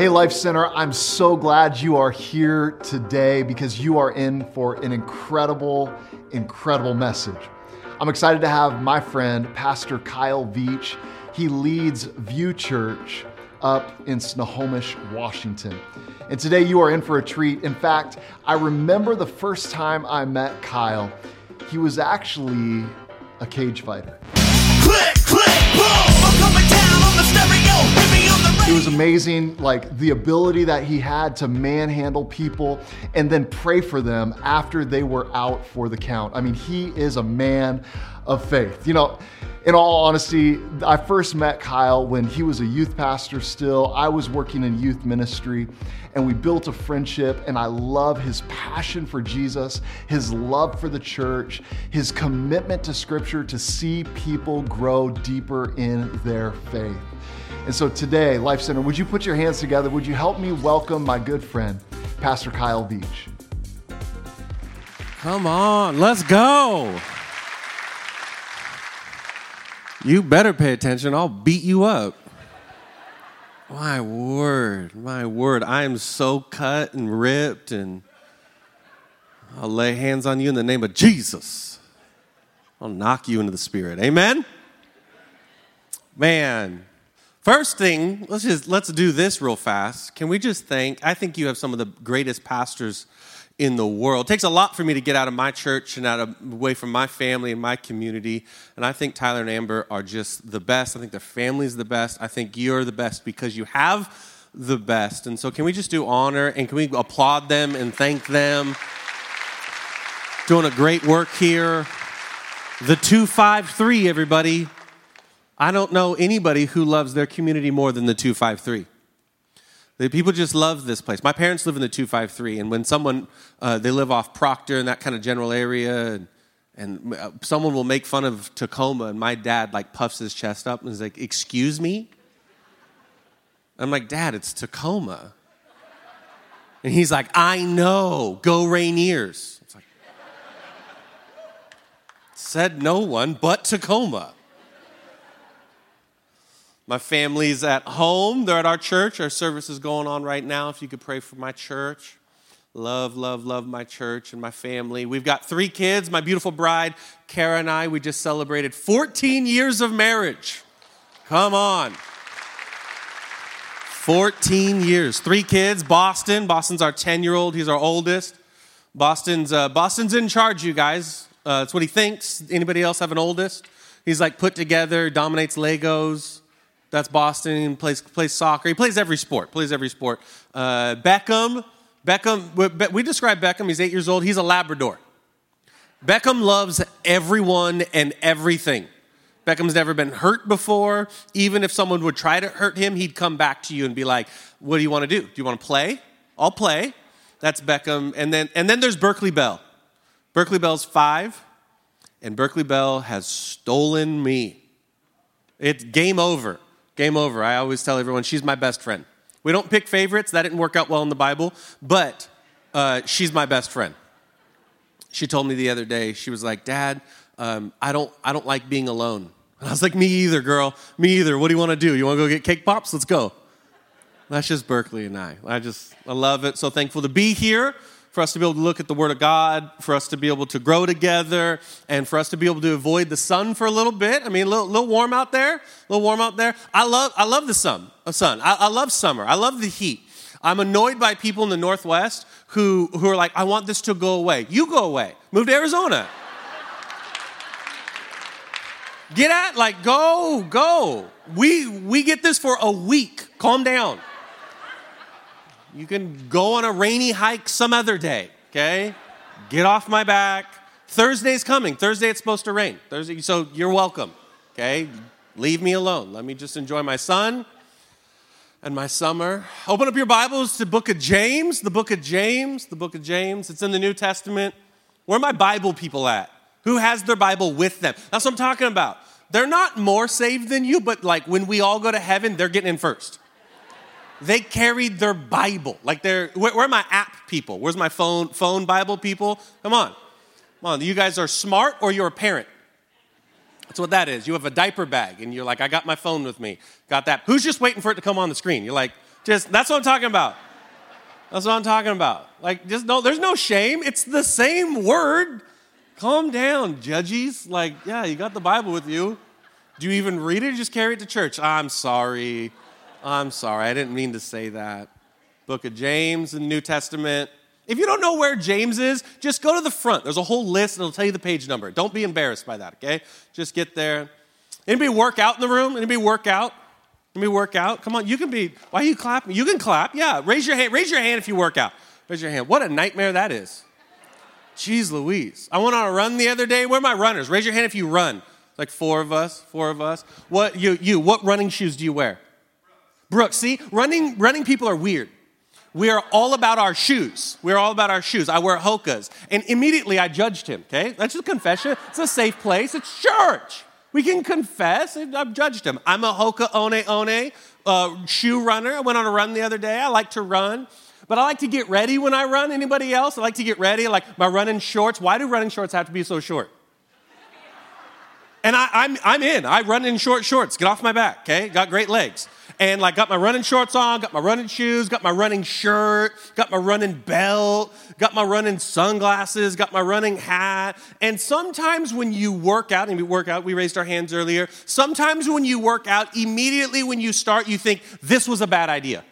Hey, Life Center, I'm so glad you are here today because you are in for an incredible, incredible message. I'm excited to have my friend, Pastor Kyle Veach. He leads View Church up in Snohomish, Washington. And today you are in for a treat. In fact, I remember the first time I met Kyle, he was actually a cage fighter. It was amazing, like the ability that he had to manhandle people and then pray for them after they were out for the count. I mean, he is a man of faith. You know, in all honesty, I first met Kyle when he was a youth pastor still. I was working in youth ministry and we built a friendship and I love his passion for Jesus, his love for the church, his commitment to scripture to see people grow deeper in their faith. And so today, Life Center, would you put your hands together? Would you help me welcome my good friend, Pastor Kyle Veach? Come on, let's go. You better pay attention. I'll beat you up. My word, my word. I am so cut and ripped, and I'll lay hands on you in the name of Jesus. I'll knock you into the spirit. Amen? Man, First thing, let's just let's do this real fast. Can we just thank? I think you have some of the greatest pastors in the world. It takes a lot for me to get out of my church and out of away from my family and my community. And I think Tyler and Amber are just the best. I think their family's the best. I think you're the best because you have the best. And so can we just do honor and can we applaud them and thank them? Doing a great work here. The 253 everybody. I don't know anybody who loves their community more than the 253. The people just love this place. My parents live in the 253, and when someone, uh, they live off Proctor in that kind of general area, and, and uh, someone will make fun of Tacoma, and my dad like puffs his chest up and is like, Excuse me? I'm like, Dad, it's Tacoma. And he's like, I know, go Rainiers. It's like, said no one but Tacoma. My family's at home. They're at our church. Our service is going on right now. If you could pray for my church. Love, love, love my church and my family. We've got three kids. My beautiful bride, Kara, and I, we just celebrated 14 years of marriage. Come on. 14 years. Three kids. Boston. Boston's our 10 year old. He's our oldest. Boston's, uh, Boston's in charge, you guys. Uh, that's what he thinks. Anybody else have an oldest? He's like put together, dominates Legos. That's Boston. Plays plays soccer. He plays every sport. Plays every sport. Uh, Beckham. Beckham. We describe Beckham. He's eight years old. He's a Labrador. Beckham loves everyone and everything. Beckham's never been hurt before. Even if someone would try to hurt him, he'd come back to you and be like, "What do you want to do? Do you want to play? I'll play." That's Beckham. And then and then there's Berkeley Bell. Berkeley Bell's five, and Berkeley Bell has stolen me. It's game over. Game over. I always tell everyone she's my best friend. We don't pick favorites. That didn't work out well in the Bible, but uh, she's my best friend. She told me the other day, she was like, Dad, um, I, don't, I don't like being alone. And I was like, Me either, girl. Me either. What do you want to do? You want to go get cake pops? Let's go. That's just Berkeley and I. I just, I love it. So thankful to be here for us to be able to look at the Word of God, for us to be able to grow together, and for us to be able to avoid the sun for a little bit. I mean, a little, little warm out there, a little warm out there. I love, I love the sun. Uh, sun. I, I love summer. I love the heat. I'm annoyed by people in the Northwest who, who are like, I want this to go away. You go away. Move to Arizona. Get at, like, go, go. We, we get this for a week. Calm down. You can go on a rainy hike some other day, okay? Get off my back. Thursday's coming. Thursday it's supposed to rain. Thursday, so you're welcome, okay? Leave me alone. Let me just enjoy my sun and my summer. Open up your Bibles to book of James, the book of James, the book of James. It's in the New Testament. Where are my Bible people at? Who has their Bible with them? That's what I'm talking about. They're not more saved than you, but like when we all go to heaven, they're getting in first they carried their Bible. Like they're, where, where, are my app people? Where's my phone, phone Bible people? Come on. Come on. You guys are smart or you're a parent? That's what that is. You have a diaper bag and you're like, I got my phone with me. Got that. Who's just waiting for it to come on the screen? You're like, Just that's what I'm talking about. That's what I'm talking about. Like, just no, there's no shame. It's the same word. Calm down, judges. Like, yeah, you got the Bible with you. Do you even read it or just carry it to church? I'm sorry. I'm sorry. I didn't mean to say that. Book of James, the New Testament. If you don't know where James is, just go to the front. There's a whole list, and it'll tell you the page number. Don't be embarrassed by that, okay? Just get there. Anybody work out in the room? Anybody work out? Anybody work out? Come on, you can be. Why are you clapping? You can clap. Yeah, raise your hand. Raise your hand if you work out. Raise your hand. What a nightmare that is. Jeez Louise. I went on a run the other day. Where are my runners? Raise your hand if you run. Like four of us, four of us. What you you what running shoes do you wear? Brooke, see, running running people are weird. We are all about our shoes. We're all about our shoes. I wear Hoka's. And immediately I judged him, okay? That's just a confession. It's a safe place. It's church. We can confess. I've judged him. I'm a Hoka One One uh, shoe runner. I went on a run the other day. I like to run. But I like to get ready when I run. Anybody else? I like to get ready. like my running shorts. Why do running shorts have to be so short? And I, I'm, I'm in. I run in short shorts. Get off my back, okay? Got great legs. And like got my running shorts on, got my running shoes, got my running shirt, got my running belt, got my running sunglasses, got my running hat. And sometimes when you work out, and we work out, we raised our hands earlier. Sometimes when you work out, immediately when you start, you think, this was a bad idea.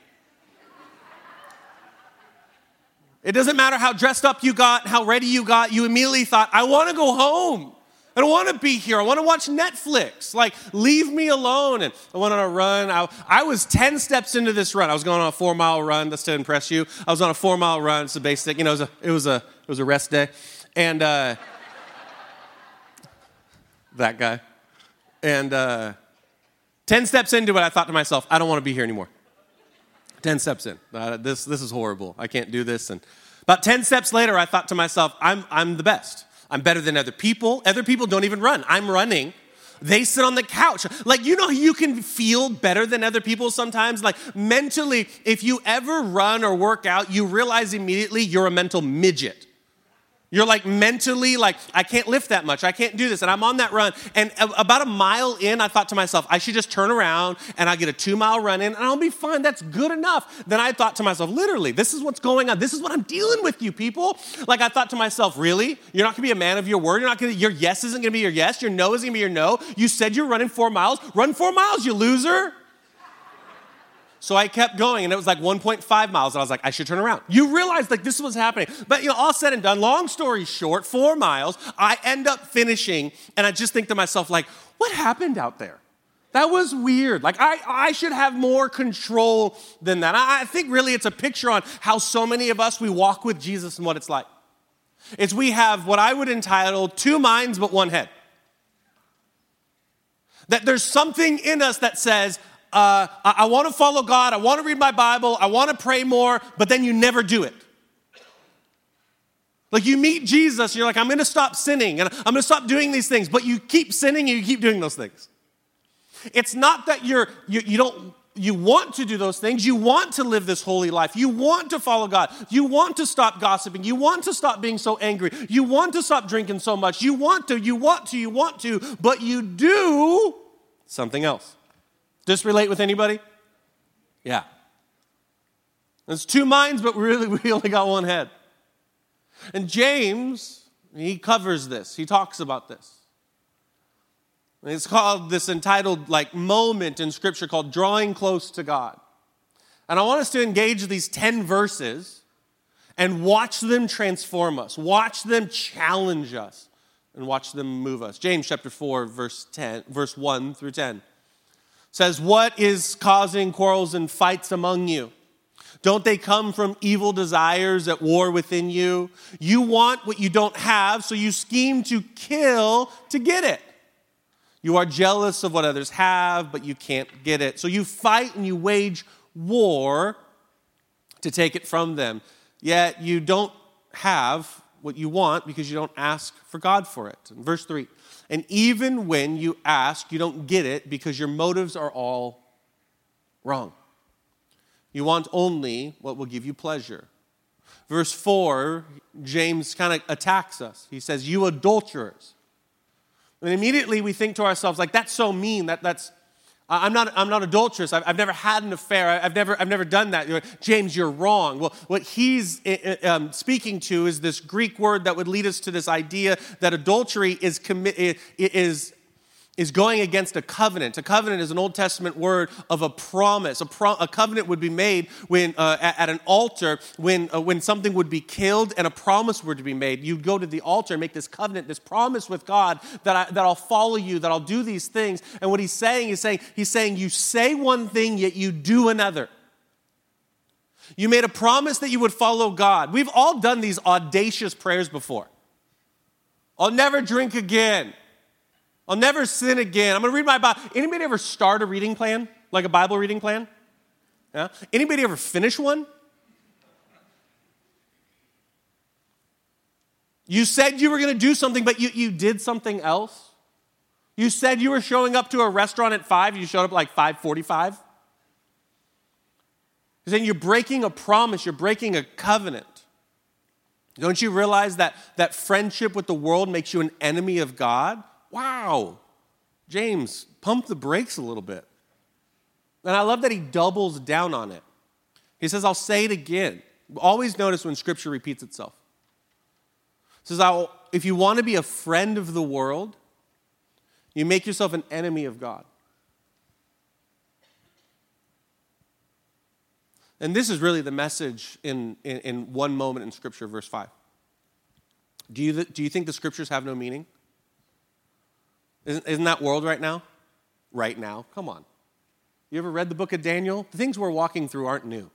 It doesn't matter how dressed up you got, how ready you got, you immediately thought, I want to go home. I don't want to be here. I want to watch Netflix. Like, leave me alone. And I went on a run. I, I was 10 steps into this run. I was going on a four mile run. That's to impress you. I was on a four mile run. It's a basic, you know, it was a, it was a, it was a rest day. And uh, that guy. And uh, 10 steps into it, I thought to myself, I don't want to be here anymore. 10 steps in. Uh, this, this is horrible. I can't do this. And about 10 steps later, I thought to myself, I'm, I'm the best. I'm better than other people. Other people don't even run. I'm running. They sit on the couch. Like, you know, you can feel better than other people sometimes. Like, mentally, if you ever run or work out, you realize immediately you're a mental midget. You're like mentally, like, I can't lift that much. I can't do this. And I'm on that run. And about a mile in, I thought to myself, I should just turn around and I'll get a two mile run in and I'll be fine. That's good enough. Then I thought to myself, literally, this is what's going on. This is what I'm dealing with, you people. Like, I thought to myself, really? You're not gonna be a man of your word. You're not gonna, your yes isn't gonna be your yes. Your no isn't gonna be your no. You said you're running four miles. Run four miles, you loser. So I kept going, and it was like 1.5 miles, and I was like, I should turn around. You realize like this was happening. But you know, all said and done, long story short, four miles, I end up finishing, and I just think to myself, like, what happened out there? That was weird. Like, I, I should have more control than that. I, I think really it's a picture on how so many of us we walk with Jesus and what it's like. It's we have what I would entitle two minds but one head. That there's something in us that says, uh, I, I want to follow God, I want to read my Bible, I want to pray more, but then you never do it. Like you meet Jesus, you're like, I'm going to stop sinning and I'm going to stop doing these things, but you keep sinning and you keep doing those things. It's not that you're you, you don't you want to do those things. You want to live this holy life. You want to follow God. You want to stop gossiping. You want to stop being so angry. You want to stop drinking so much. You want to, you want to, you want to, but you do something else. Does this relate with anybody? Yeah. There's two minds, but really we only got one head. And James, he covers this, he talks about this. It's called this entitled like moment in scripture called drawing close to God. And I want us to engage these 10 verses and watch them transform us, watch them challenge us, and watch them move us. James chapter 4, verse 10, verse 1 through 10 says, What is causing quarrels and fights among you? Don't they come from evil desires at war within you? You want what you don't have, so you scheme to kill to get it. You are jealous of what others have, but you can't get it. So you fight and you wage war to take it from them. Yet you don't have what you want because you don't ask for God for it. Verse 3 and even when you ask, you don't get it because your motives are all wrong. You want only what will give you pleasure. Verse 4, James kind of attacks us. He says, You adulterers. And immediately we think to ourselves, like, that's so mean. That, that's, I'm not, I'm not adulterous. I've, I've never had an affair. I've never, I've never done that. James, you're wrong. Well, what he's eh, eh, um, speaking to is this Greek word that would lead us to this idea that adultery is, commi- is is going against a covenant. A covenant is an Old Testament word of a promise. A, pro- a covenant would be made when, uh, at, an altar when, uh, when something would be killed and a promise were to be made. You'd go to the altar and make this covenant, this promise with God that, I, that I'll follow you, that I'll do these things. And what he's saying is saying, he's saying, you say one thing, yet you do another. You made a promise that you would follow God. We've all done these audacious prayers before. I'll never drink again. I'll never sin again. I'm going to read my Bible. Anybody ever start a reading plan, like a Bible reading plan? Yeah? Anybody ever finish one? You said you were going to do something, but you, you did something else. You said you were showing up to a restaurant at 5, you showed up like 545. You're saying you're breaking a promise, you're breaking a covenant. Don't you realize that, that friendship with the world makes you an enemy of God? Wow, James, pump the brakes a little bit. And I love that he doubles down on it. He says, I'll say it again. Always notice when scripture repeats itself. He says, if you want to be a friend of the world, you make yourself an enemy of God. And this is really the message in, in, in one moment in Scripture, verse 5. Do you, do you think the Scriptures have no meaning? Isn't, isn't that world right now? Right now. Come on. You ever read the book of Daniel? The things we're walking through aren't new.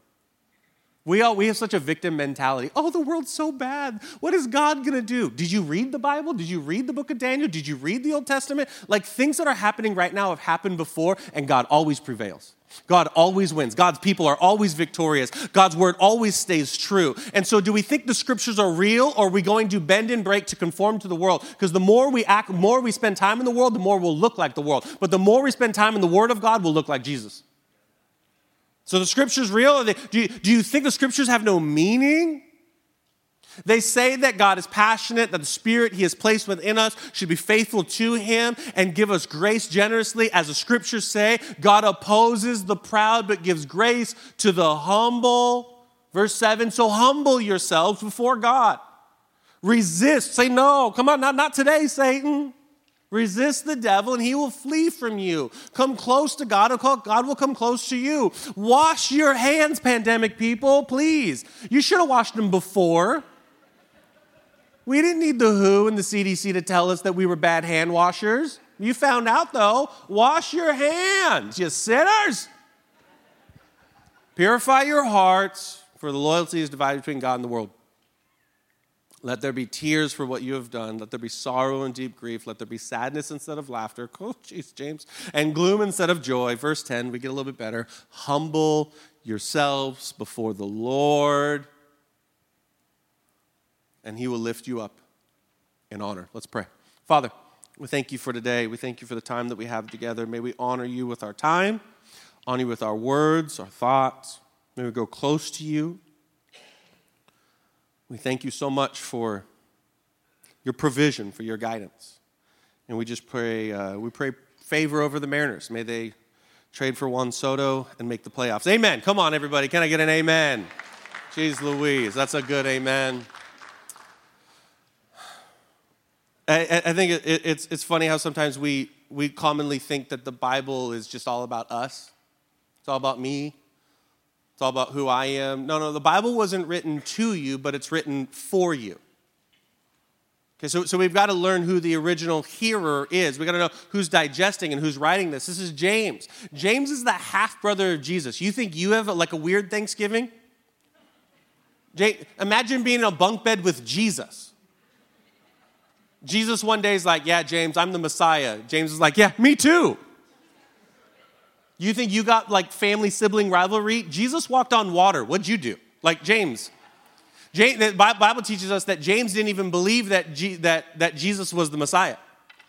We, all, we have such a victim mentality. Oh, the world's so bad. What is God going to do? Did you read the Bible? Did you read the book of Daniel? Did you read the Old Testament? Like things that are happening right now have happened before, and God always prevails. God always wins. God's people are always victorious. God's word always stays true. And so, do we think the scriptures are real, or are we going to bend and break to conform to the world? Because the more we act, more we spend time in the world, the more we'll look like the world. But the more we spend time in the word of God, we'll look like Jesus. So, the scriptures real? They, do, you, do you think the scriptures have no meaning? They say that God is passionate, that the Spirit He has placed within us should be faithful to Him and give us grace generously. As the scriptures say, God opposes the proud but gives grace to the humble. Verse 7 So humble yourselves before God. Resist. Say, no, come on, not, not today, Satan. Resist the devil and he will flee from you. Come close to God God will come close to you. Wash your hands, pandemic people, please. You should have washed them before. We didn't need the WHO and the CDC to tell us that we were bad hand washers. You found out though. Wash your hands, you sinners. Purify your hearts, for the loyalty is divided between God and the world. Let there be tears for what you have done. Let there be sorrow and deep grief. Let there be sadness instead of laughter. Oh, jeez, James. And gloom instead of joy. Verse 10, we get a little bit better. Humble yourselves before the Lord and he will lift you up in honor. Let's pray. Father, we thank you for today. We thank you for the time that we have together. May we honor you with our time, honor you with our words, our thoughts. May we go close to you. We thank you so much for your provision, for your guidance. And we just pray, uh, we pray favor over the Mariners. May they trade for Juan Soto and make the playoffs. Amen. Come on, everybody. Can I get an amen? Jeez Louise, that's a good amen. I, I think it, it's, it's funny how sometimes we, we commonly think that the Bible is just all about us. It's all about me. It's all about who I am. No, no, the Bible wasn't written to you, but it's written for you. Okay, so, so we've got to learn who the original hearer is. We've got to know who's digesting and who's writing this. This is James. James is the half brother of Jesus. You think you have like a weird Thanksgiving? Imagine being in a bunk bed with Jesus. Jesus one day is like, Yeah, James, I'm the Messiah. James is like, Yeah, me too. You think you got like family sibling rivalry? Jesus walked on water. What'd you do? Like James. James the Bible teaches us that James didn't even believe that, G, that, that Jesus was the Messiah.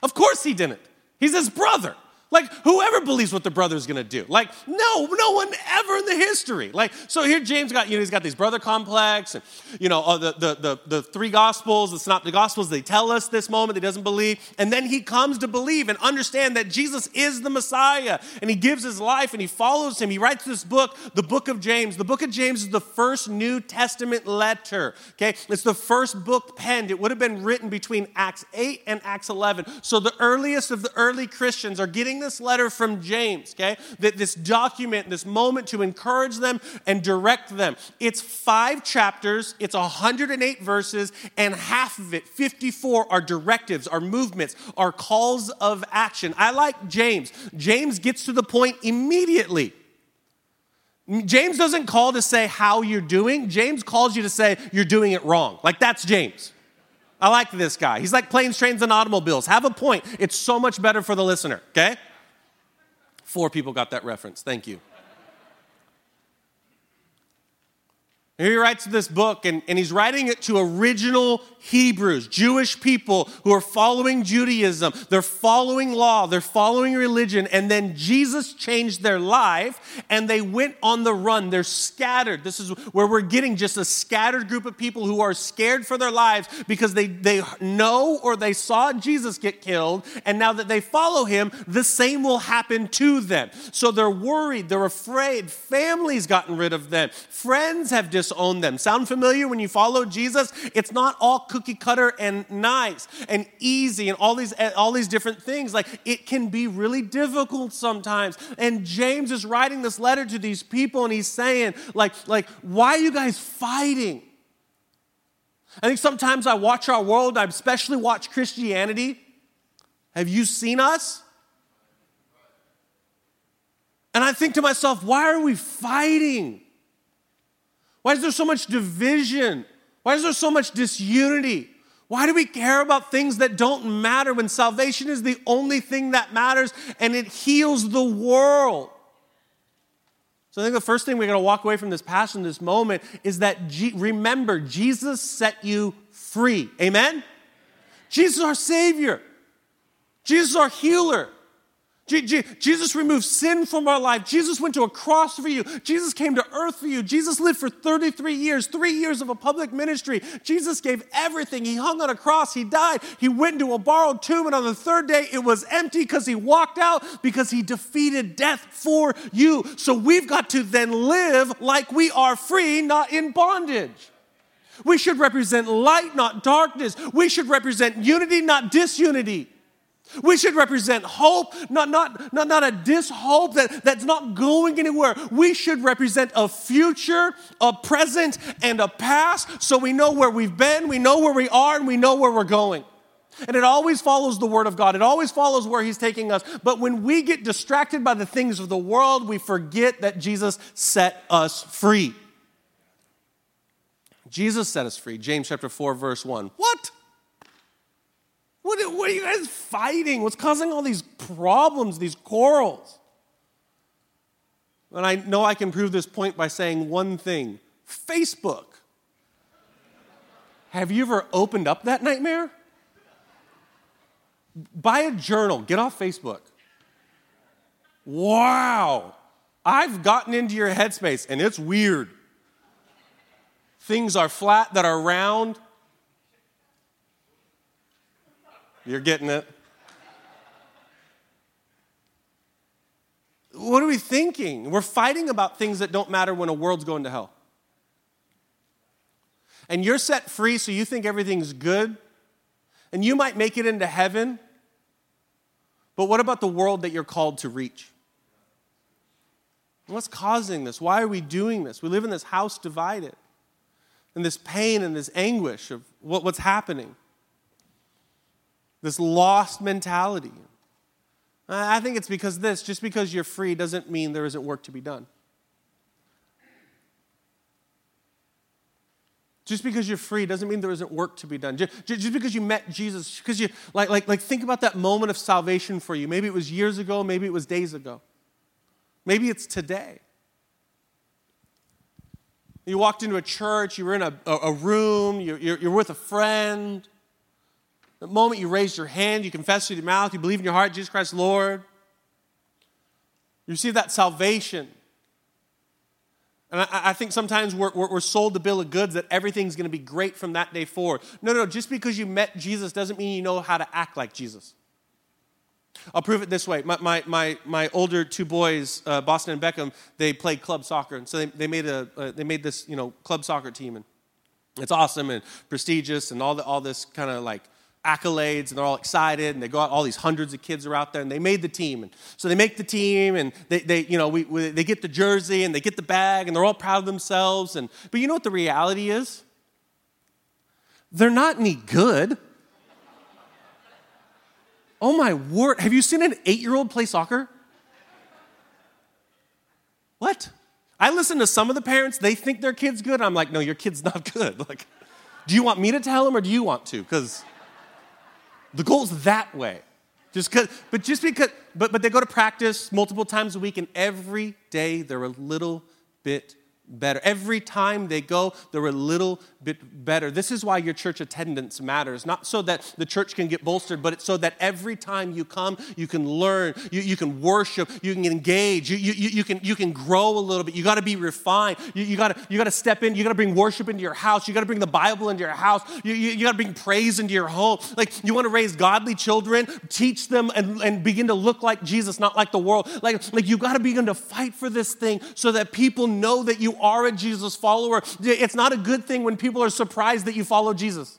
Of course he didn't. He's his brother. Like, whoever believes what the brother's gonna do. Like, no, no one ever in the history. Like, so here James got, you know, he's got these brother complex, and, you know, uh, the, the, the, the three gospels, the synoptic gospels, they tell us this moment, he doesn't believe. And then he comes to believe and understand that Jesus is the Messiah. And he gives his life and he follows him. He writes this book, the book of James. The book of James is the first New Testament letter, okay? It's the first book penned. It would have been written between Acts 8 and Acts 11. So the earliest of the early Christians are getting this letter from James, okay? That this document, this moment to encourage them and direct them. It's five chapters, it's 108 verses, and half of it, 54, are directives, are movements, are calls of action. I like James. James gets to the point immediately. James doesn't call to say how you're doing. James calls you to say you're doing it wrong. Like that's James. I like this guy. He's like planes, trains, and automobiles. Have a point. It's so much better for the listener, okay? Four people got that reference. Thank you. Here he writes this book, and, and he's writing it to original Hebrews, Jewish people who are following Judaism. They're following law, they're following religion, and then Jesus changed their life and they went on the run. They're scattered. This is where we're getting just a scattered group of people who are scared for their lives because they, they know or they saw Jesus get killed, and now that they follow him, the same will happen to them. So they're worried, they're afraid. Families gotten rid of them, friends have dis disown them. Sound familiar when you follow Jesus? It's not all cookie cutter and nice and easy and all these all these different things. Like it can be really difficult sometimes. And James is writing this letter to these people and he's saying like like why are you guys fighting? I think sometimes I watch our world, I especially watch Christianity. Have you seen us? And I think to myself, why are we fighting? Why is there so much division? Why is there so much disunity? Why do we care about things that don't matter when salvation is the only thing that matters and it heals the world? So I think the first thing we're going to walk away from this passage, this moment, is that G- remember, Jesus set you free. Amen? Jesus is our Savior. Jesus is our healer. Jesus removed sin from our life. Jesus went to a cross for you. Jesus came to earth for you. Jesus lived for 33 years, three years of a public ministry. Jesus gave everything. He hung on a cross. He died. He went into a borrowed tomb, and on the third day, it was empty because he walked out because he defeated death for you. So we've got to then live like we are free, not in bondage. We should represent light, not darkness. We should represent unity, not disunity. We should represent hope, not, not, not, not a dishope that, that's not going anywhere. We should represent a future, a present, and a past so we know where we've been, we know where we are, and we know where we're going. And it always follows the Word of God. It always follows where He's taking us. But when we get distracted by the things of the world, we forget that Jesus set us free. Jesus set us free. James chapter 4, verse 1. What? What, what are you guys fighting? What's causing all these problems, these quarrels? And I know I can prove this point by saying one thing Facebook. Have you ever opened up that nightmare? Buy a journal, get off Facebook. Wow, I've gotten into your headspace and it's weird. Things are flat that are round, You're getting it? What are we thinking? We're fighting about things that don't matter when a world's going to hell. And you're set free, so you think everything's good, and you might make it into heaven. But what about the world that you're called to reach? What's causing this? Why are we doing this? We live in this house divided, and this pain and this anguish of what's happening this lost mentality. I think it's because this just because you're free doesn't mean there isn't work to be done. Just because you're free doesn't mean there isn't work to be done. Just, just because you met Jesus, because you like, like, like think about that moment of salvation for you. Maybe it was years ago, maybe it was days ago. Maybe it's today. You walked into a church, you were in a, a, room, you're, you're, you're with a friend, the moment you raise your hand, you confess with your mouth, you believe in your heart Jesus Christ Lord, You receive that salvation. And I, I think sometimes we're, we're, we're sold the bill of goods that everything's going to be great from that day forward. No, no, no, just because you met Jesus doesn't mean you know how to act like Jesus. I'll prove it this way. My, my, my, my older two boys, uh, Boston and Beckham, they played club soccer. And so they, they, made, a, uh, they made this, you know, club soccer team. And it's awesome and prestigious and all, the, all this kind of like accolades and they're all excited and they go out all these hundreds of kids are out there and they made the team. And so they make the team and they, they you know we, we, they get the jersey and they get the bag and they're all proud of themselves. And but you know what the reality is? They're not any good. Oh my word. Have you seen an eight-year-old play soccer? What? I listen to some of the parents they think their kid's good. I'm like no your kid's not good. Like do you want me to tell them or do you want to? Because the goal's that way. Just cause, but just because, but, but they go to practice multiple times a week, and every day they're a little bit better. Every time they go, they're a little bit better. This is why your church attendance matters. Not so that the church can get bolstered, but it's so that every time you come, you can learn, you, you can worship, you can engage, you, you, you, can, you can grow a little bit. You got to be refined. You, you got you to step in, you got to bring worship into your house, you got to bring the Bible into your house, you, you, you got to bring praise into your home. Like you want to raise godly children, teach them and, and begin to look like Jesus, not like the world. Like, like you got to begin to fight for this thing so that people know that you are a Jesus follower. It's not a good thing when people are surprised that you follow Jesus.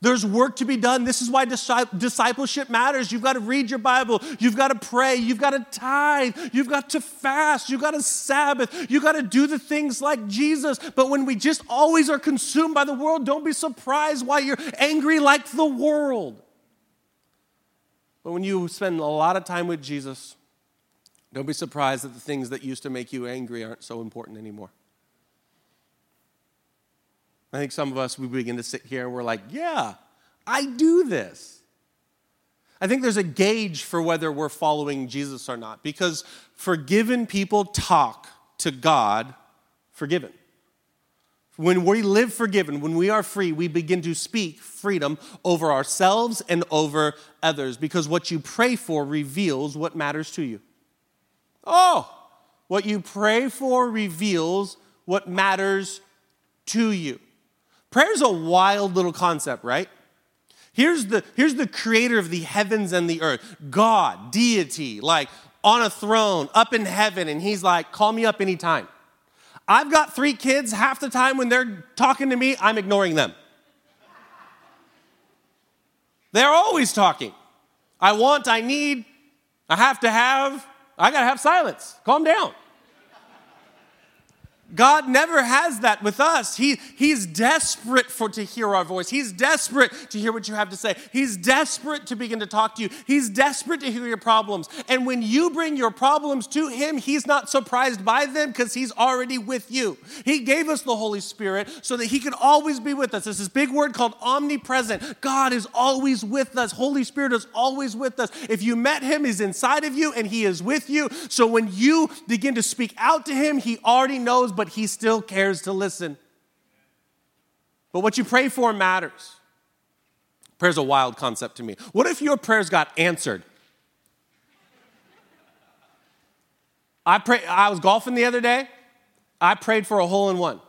There's work to be done. This is why discipleship matters. You've got to read your Bible. You've got to pray. You've got to tithe. You've got to fast. You've got to Sabbath. You've got to do the things like Jesus. But when we just always are consumed by the world, don't be surprised why you're angry like the world. But when you spend a lot of time with Jesus, don't be surprised that the things that used to make you angry aren't so important anymore. I think some of us, we begin to sit here and we're like, yeah, I do this. I think there's a gauge for whether we're following Jesus or not because forgiven people talk to God forgiven. When we live forgiven, when we are free, we begin to speak freedom over ourselves and over others because what you pray for reveals what matters to you. Oh, what you pray for reveals what matters to you. Prayer is a wild little concept, right? Here's the, here's the creator of the heavens and the earth God, deity, like on a throne up in heaven, and he's like, call me up anytime. I've got three kids. Half the time when they're talking to me, I'm ignoring them. They're always talking. I want, I need, I have to have. I got to have silence. Calm down. God never has that with us. He, he's desperate for to hear our voice. He's desperate to hear what you have to say. He's desperate to begin to talk to you. He's desperate to hear your problems. And when you bring your problems to him, he's not surprised by them because he's already with you. He gave us the Holy Spirit so that he can always be with us. There's this big word called omnipresent. God is always with us. Holy Spirit is always with us. If you met him, he's inside of you and he is with you. So when you begin to speak out to him, he already knows, but he still cares to listen. But what you pray for matters. Prayer's a wild concept to me. What if your prayers got answered? I pray, I was golfing the other day. I prayed for a hole in one.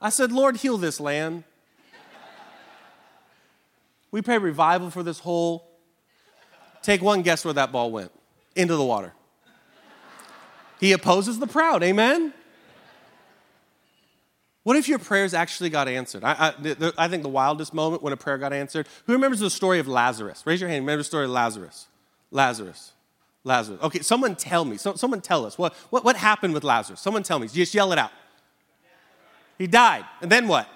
I said, Lord, heal this land. We pray revival for this hole. Take one guess where that ball went into the water. He opposes the proud. Amen? What if your prayers actually got answered? I, I, I, think the wildest moment when a prayer got answered. Who remembers the story of Lazarus? Raise your hand. Remember the story of Lazarus? Lazarus. Lazarus. Okay, someone tell me. So, someone tell us. What, what, what happened with Lazarus? Someone tell me. Just yell it out. He died. And then what?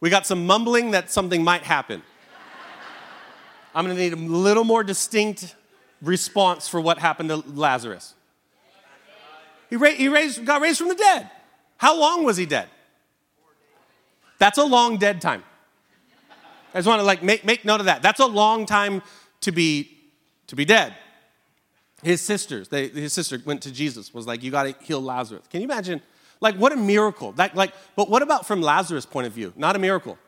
We got some mumbling that something might happen. I'm going to need a little more distinct response for what happened to Lazarus? He, ra- he raised, got raised from the dead. How long was he dead? That's a long dead time. I just want to like make, make note of that. That's a long time to be to be dead. His sisters, they, his sister went to Jesus, was like, "You got to heal Lazarus." Can you imagine? Like, what a miracle! That, like, but what about from Lazarus' point of view? Not a miracle.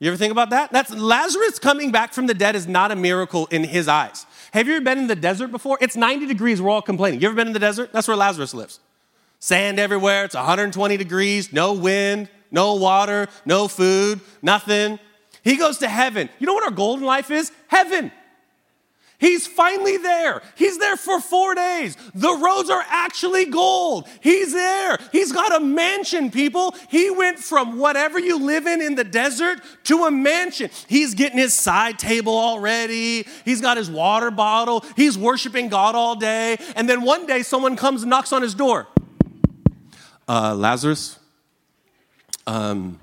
You ever think about that? That's Lazarus coming back from the dead is not a miracle in his eyes. Have you ever been in the desert before? It's 90 degrees, we're all complaining. You ever been in the desert? That's where Lazarus lives. Sand everywhere, it's 120 degrees, no wind, no water, no food, nothing. He goes to heaven. You know what our goal in life is? Heaven. He's finally there. He's there for four days. The roads are actually gold. He's there. He's got a mansion, people. He went from whatever you live in in the desert to a mansion. He's getting his side table already. He's got his water bottle. He's worshiping God all day. And then one day, someone comes and knocks on his door. Uh, Lazarus, um,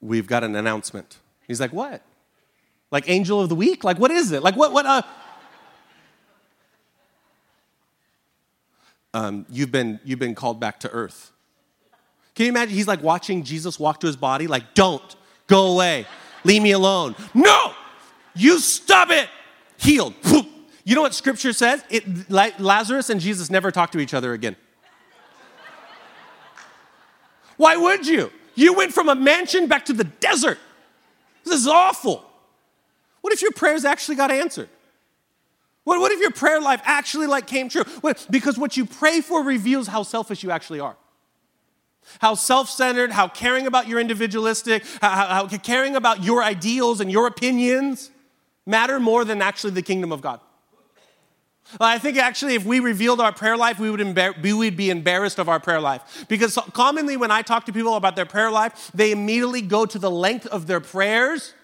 we've got an announcement. He's like, What? Like angel of the week? Like what is it? Like what what uh um, you've been you've been called back to earth. Can you imagine he's like watching Jesus walk to his body, like, don't go away, leave me alone. No! You stop it! Healed. You know what scripture says? It, Lazarus and Jesus never talked to each other again. Why would you? You went from a mansion back to the desert. This is awful. What if your prayers actually got answered? What, what if your prayer life actually like came true? What, because what you pray for reveals how selfish you actually are. How self centered, how caring about your individualistic, how, how, how caring about your ideals and your opinions matter more than actually the kingdom of God. I think actually, if we revealed our prayer life, we would, embar- we would be embarrassed of our prayer life. Because commonly, when I talk to people about their prayer life, they immediately go to the length of their prayers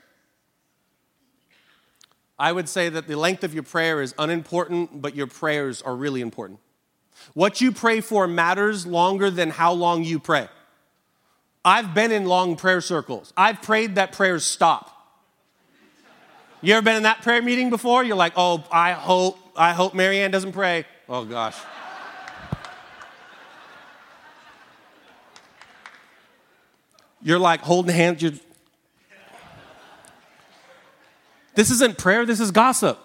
I would say that the length of your prayer is unimportant, but your prayers are really important. What you pray for matters longer than how long you pray. I've been in long prayer circles. I've prayed that prayers stop. You ever been in that prayer meeting before? You're like, oh, I hope, I hope Marianne doesn't pray. Oh gosh. You're like holding hands, you're This isn't prayer, this is gossip.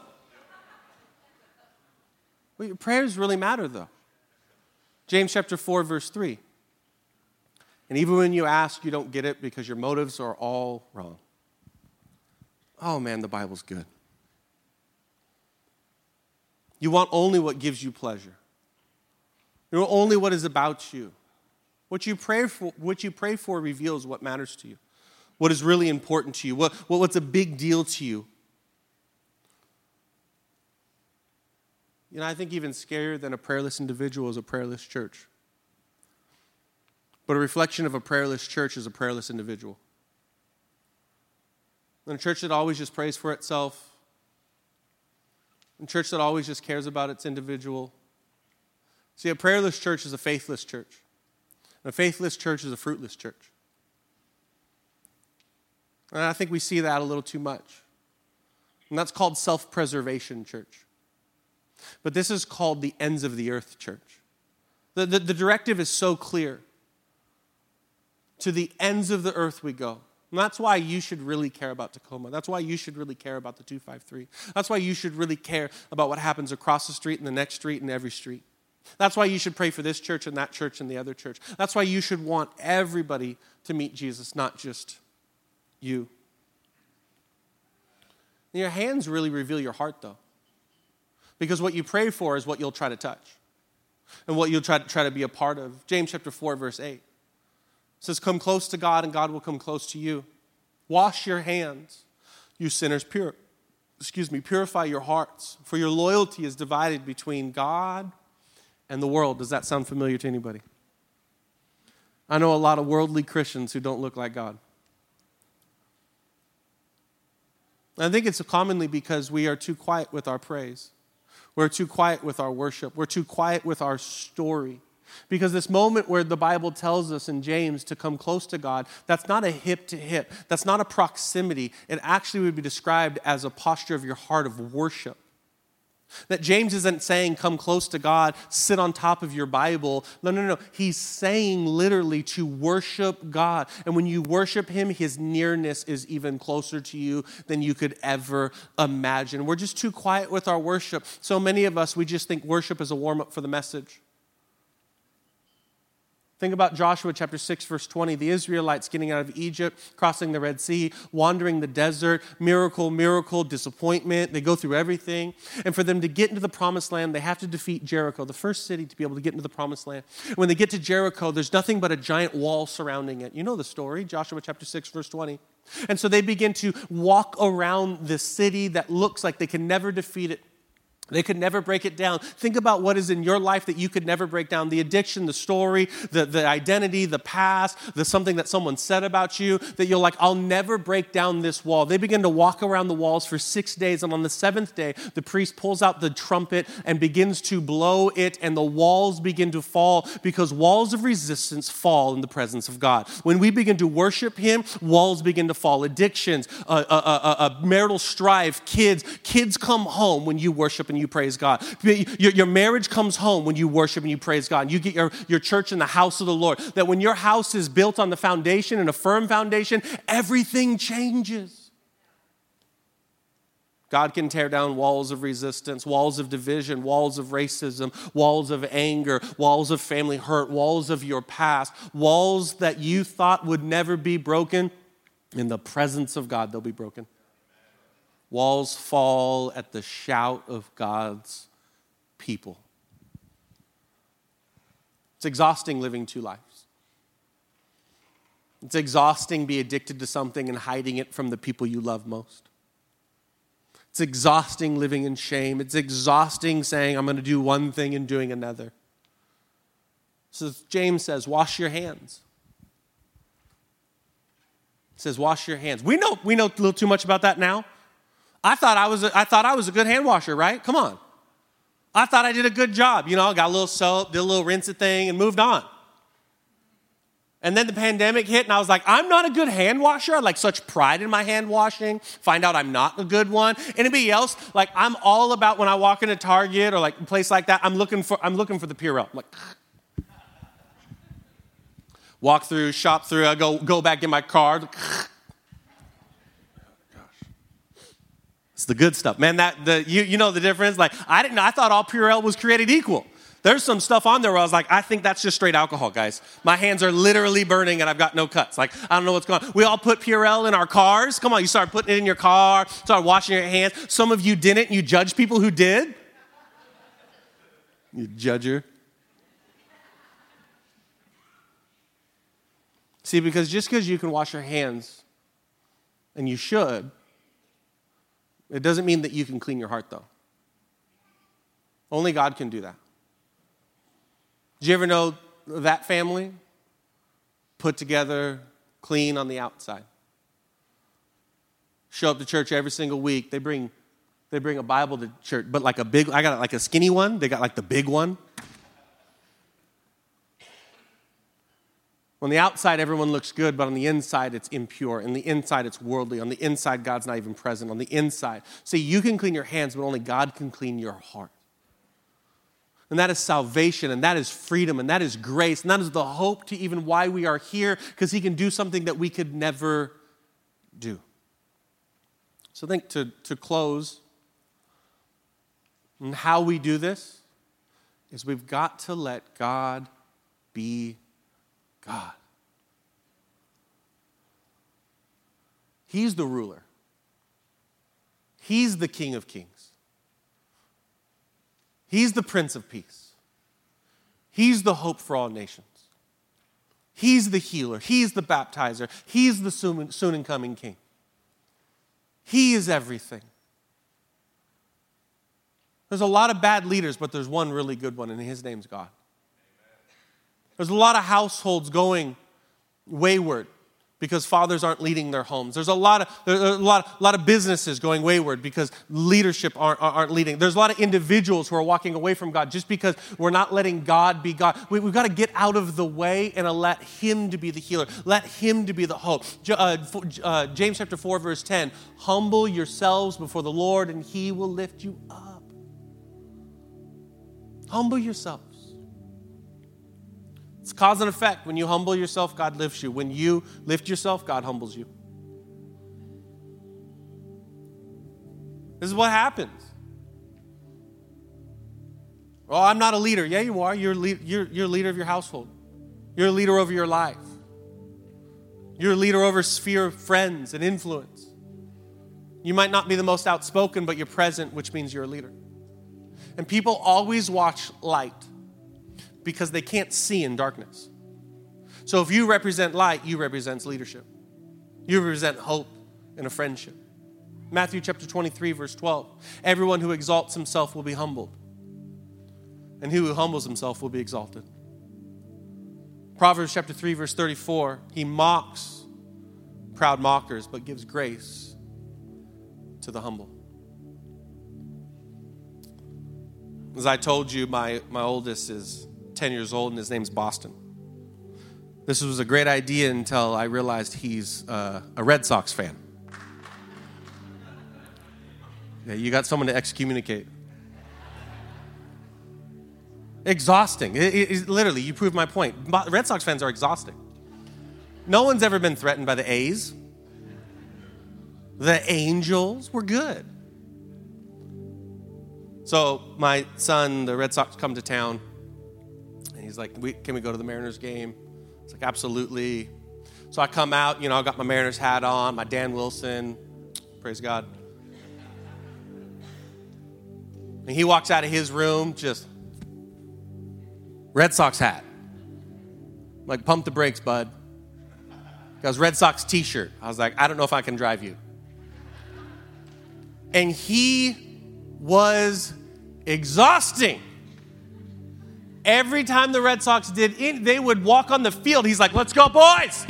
Well, your prayers really matter, though. James chapter 4, verse 3. And even when you ask, you don't get it because your motives are all wrong. Oh man, the Bible's good. You want only what gives you pleasure. You want only what is about you. What you pray for, what you pray for reveals what matters to you, what is really important to you, what, what's a big deal to you. You know, I think even scarier than a prayerless individual is a prayerless church. But a reflection of a prayerless church is a prayerless individual. And a church that always just prays for itself, a church that always just cares about its individual. See, a prayerless church is a faithless church. And a faithless church is a fruitless church. And I think we see that a little too much. And that's called self preservation church. But this is called the ends of the earth church. The, the, the, directive is so clear. To the ends of the earth we go. And that's why you should really care about Tacoma. That's why you should really care about the 253. That's why you should really care about what happens across the street and the next street and every street. That's why you should pray for this church and that church and the other church. That's why you should want everybody to meet Jesus, not just you. Your hands really reveal your heart, though. Because what you pray for is what you'll try to touch and what you'll try to, try to be a part of. James chapter 4, verse 8 says, Come close to God, and God will come close to you. Wash your hands, you sinners, pure. Excuse me, purify your hearts, for your loyalty is divided between God and the world. Does that sound familiar to anybody? I know a lot of worldly Christians who don't look like God. I think it's commonly because we are too quiet with our praise. We're too quiet with our worship. We're too quiet with our story. Because this moment where the Bible tells us in James to come close to God, that's not a hip to hip. That's not a proximity. It actually would be described as a posture of your heart of worship. That James isn't saying, come close to God, sit on top of your Bible. No, no, no. He's saying literally to worship God. And when you worship Him, His nearness is even closer to you than you could ever imagine. We're just too quiet with our worship. So many of us, we just think worship is a warm up for the message. Think about Joshua chapter 6, verse 20. The Israelites getting out of Egypt, crossing the Red Sea, wandering the desert, miracle, miracle, disappointment. They go through everything. And for them to get into the promised land, they have to defeat Jericho, the first city to be able to get into the promised land. When they get to Jericho, there's nothing but a giant wall surrounding it. You know the story, Joshua chapter 6, verse 20. And so they begin to walk around the city that looks like they can never defeat it. They could never break it down. Think about what is in your life that you could never break down the addiction, the story, the, the identity, the past, the something that someone said about you that you're like, I'll never break down this wall. They begin to walk around the walls for six days. And on the seventh day, the priest pulls out the trumpet and begins to blow it, and the walls begin to fall because walls of resistance fall in the presence of God. When we begin to worship Him, walls begin to fall. Addictions, uh, uh, uh, uh marital strife, kids, kids come home when you worship and you praise God. Your, your marriage comes home when you worship and you praise God. And You get your, your church in the house of the Lord. That when your house is built on the foundation and a firm foundation, everything changes. God can tear down walls of resistance, walls of division, walls of racism, walls of anger, walls of family hurt, walls of your past, walls that you thought would never be broken. In the presence of God, they'll be broken. Walls fall at the shout of God's people. It's exhausting living two lives. It's exhausting be addicted to something and hiding it from the people you love most. It's exhausting living in shame. It's exhausting saying, I'm going to do one thing and doing another. So James says, wash your hands. It says, wash your hands. We know, we know a little too much about that now. I thought I was a, I thought I was a good hand washer, right? Come on. I thought I did a good job. You know, I got a little soap, did a little rinse thing, and moved on. And then the pandemic hit, and I was like, I'm not a good hand washer. I like such pride in my hand washing. Find out I'm not a good one. Anybody else? Like, I'm all about when I walk into Target or like a place like that. I'm looking for I'm looking for the Purell. I'm like, walk through, shop through. I go go back in my car. It's the good stuff. Man, that the you, you know the difference? Like I didn't I thought all Purell was created equal. There's some stuff on there where I was like, I think that's just straight alcohol, guys. My hands are literally burning and I've got no cuts. Like, I don't know what's going on. We all put Purell in our cars. Come on, you start putting it in your car, start washing your hands. Some of you didn't, you judge people who did. You judger. See, because just because you can wash your hands, and you should, it doesn't mean that you can clean your heart, though. Only God can do that. Did you ever know that family? Put together, clean on the outside. Show up to church every single week. They bring, they bring a Bible to church, but like a big, I got like a skinny one. They got like the big one. On the outside, everyone looks good, but on the inside, it's impure. On the inside, it's worldly. On the inside, God's not even present. On the inside. See, you can clean your hands, but only God can clean your heart. And that is salvation, and that is freedom, and that is grace, and that is the hope to even why we are here, because He can do something that we could never do. So, I think to, to close, and how we do this is we've got to let God be God. He's the ruler, He's the King of Kings, He's the Prince of Peace, He's the hope for all nations. He's the healer. He's the baptizer. He's the soon, soon and coming king. He is everything. There's a lot of bad leaders, but there's one really good one, and his name's God. There's a lot of households going wayward because fathers aren't leading their homes. There's a lot of, there's a lot, a lot of businesses going wayward because leadership aren't, aren't leading. There's a lot of individuals who are walking away from God just because we're not letting God be God. We, have got to get out of the way and let Him to be the healer. Let Him to be the hope. Uh, uh, James chapter 4, verse 10 Humble yourselves before the Lord, and He will lift you up. Humble yourself. It's cause and effect. When you humble yourself, God lifts you. When you lift yourself, God humbles you. This is what happens. Oh, I'm not a leader. Yeah, you are. You're, you're, you're a leader of your household. You're a leader over your life. You're a leader over sphere of friends and influence. You might not be the most outspoken, but you're present, which means you're a leader. And people always watch light because they can't see in darkness. So if you represent light, you represent leadership. You represent hope and a friendship. Matthew chapter 23, verse 12. Everyone who exalts himself will be humbled, and he who humbles himself will be exalted. Proverbs chapter 3, verse 34. He mocks proud mockers, but gives grace to the humble. As I told you, my, my oldest is 10 years old, and his name's Boston. This was a great idea until I realized he's uh, a Red Sox fan. Yeah, you got someone to excommunicate. Exhausting. It, it, it, literally, you proved my point. Red Sox fans are exhausting. No one's ever been threatened by the A's. The Angels were good. So my son, the Red Sox, come to town, he's like, "Can we go to the Mariners game?" It's like, "Absolutely." So I come out, you know, I got my Mariners hat on, my Dan Wilson, praise God. And he walks out of his room just Red Sox hat. I'm like, pump the brakes, bud. Got Red Sox t shirt. I was like, I don't know if I can drive you. And he was exhausting. Every time the Red Sox did, in, they would walk on the field. He's like, let's go, boys.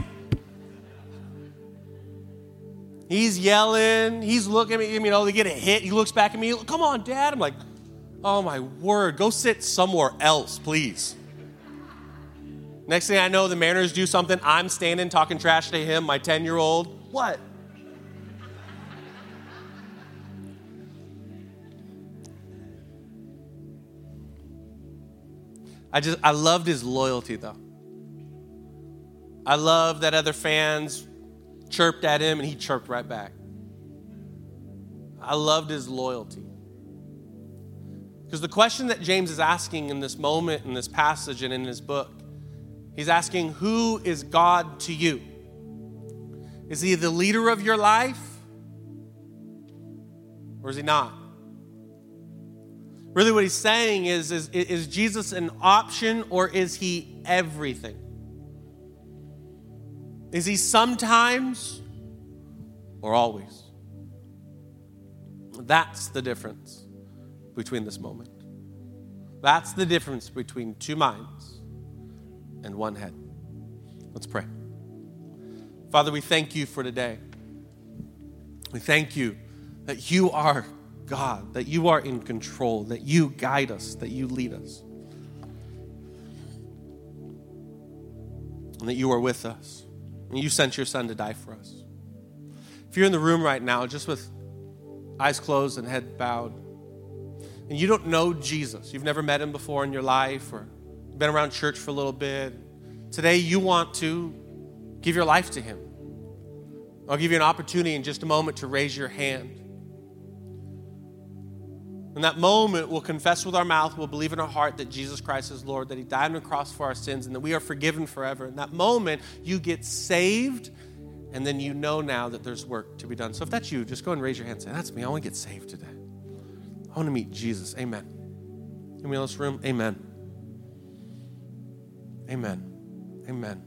He's yelling. He's looking at me. You oh, know, they get a hit. He looks back at me. Come on, Dad. I'm like, oh my word. Go sit somewhere else, please. Next thing I know, the Mariners do something. I'm standing talking trash to him, my 10 year old. What? I just, I loved his loyalty though. I love that other fans chirped at him and he chirped right back. I loved his loyalty. Because the question that James is asking in this moment, in this passage, and in his book, he's asking, Who is God to you? Is he the leader of your life? Or is he not? Really, what he's saying is, is Is Jesus an option or is he everything? Is he sometimes or always? That's the difference between this moment. That's the difference between two minds and one head. Let's pray. Father, we thank you for today. We thank you that you are God, that you are in control, that you guide us, that you lead us, and that you are with us. And you sent your son to die for us. If you're in the room right now, just with eyes closed and head bowed, and you don't know Jesus, you've never met him before in your life or been around church for a little bit, today you want to give your life to him. I'll give you an opportunity in just a moment to raise your hand. In that moment, we'll confess with our mouth, we'll believe in our heart that Jesus Christ is Lord, that He died on the cross for our sins, and that we are forgiven forever. In that moment, you get saved, and then you know now that there's work to be done. So if that's you, just go and raise your hand and say, That's me. I want to get saved today. I want to meet Jesus. Amen. In this room? Amen. Amen. Amen.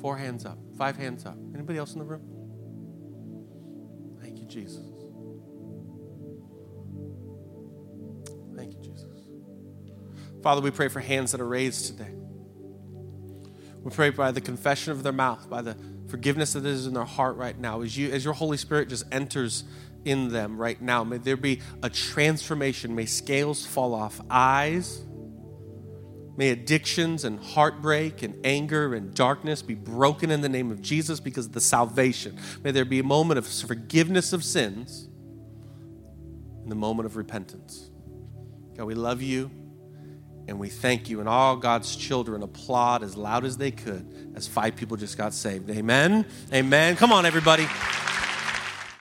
Four hands up. Five hands up. Anybody else in the room? Thank you, Jesus. Father, we pray for hands that are raised today. We pray by the confession of their mouth, by the forgiveness that is in their heart right now, as you as your Holy Spirit just enters in them right now. May there be a transformation. May scales fall off eyes. May addictions and heartbreak and anger and darkness be broken in the name of Jesus because of the salvation. May there be a moment of forgiveness of sins and the moment of repentance. God, we love you and we thank you. And all God's children applaud as loud as they could as five people just got saved. Amen. Amen. Come on, everybody.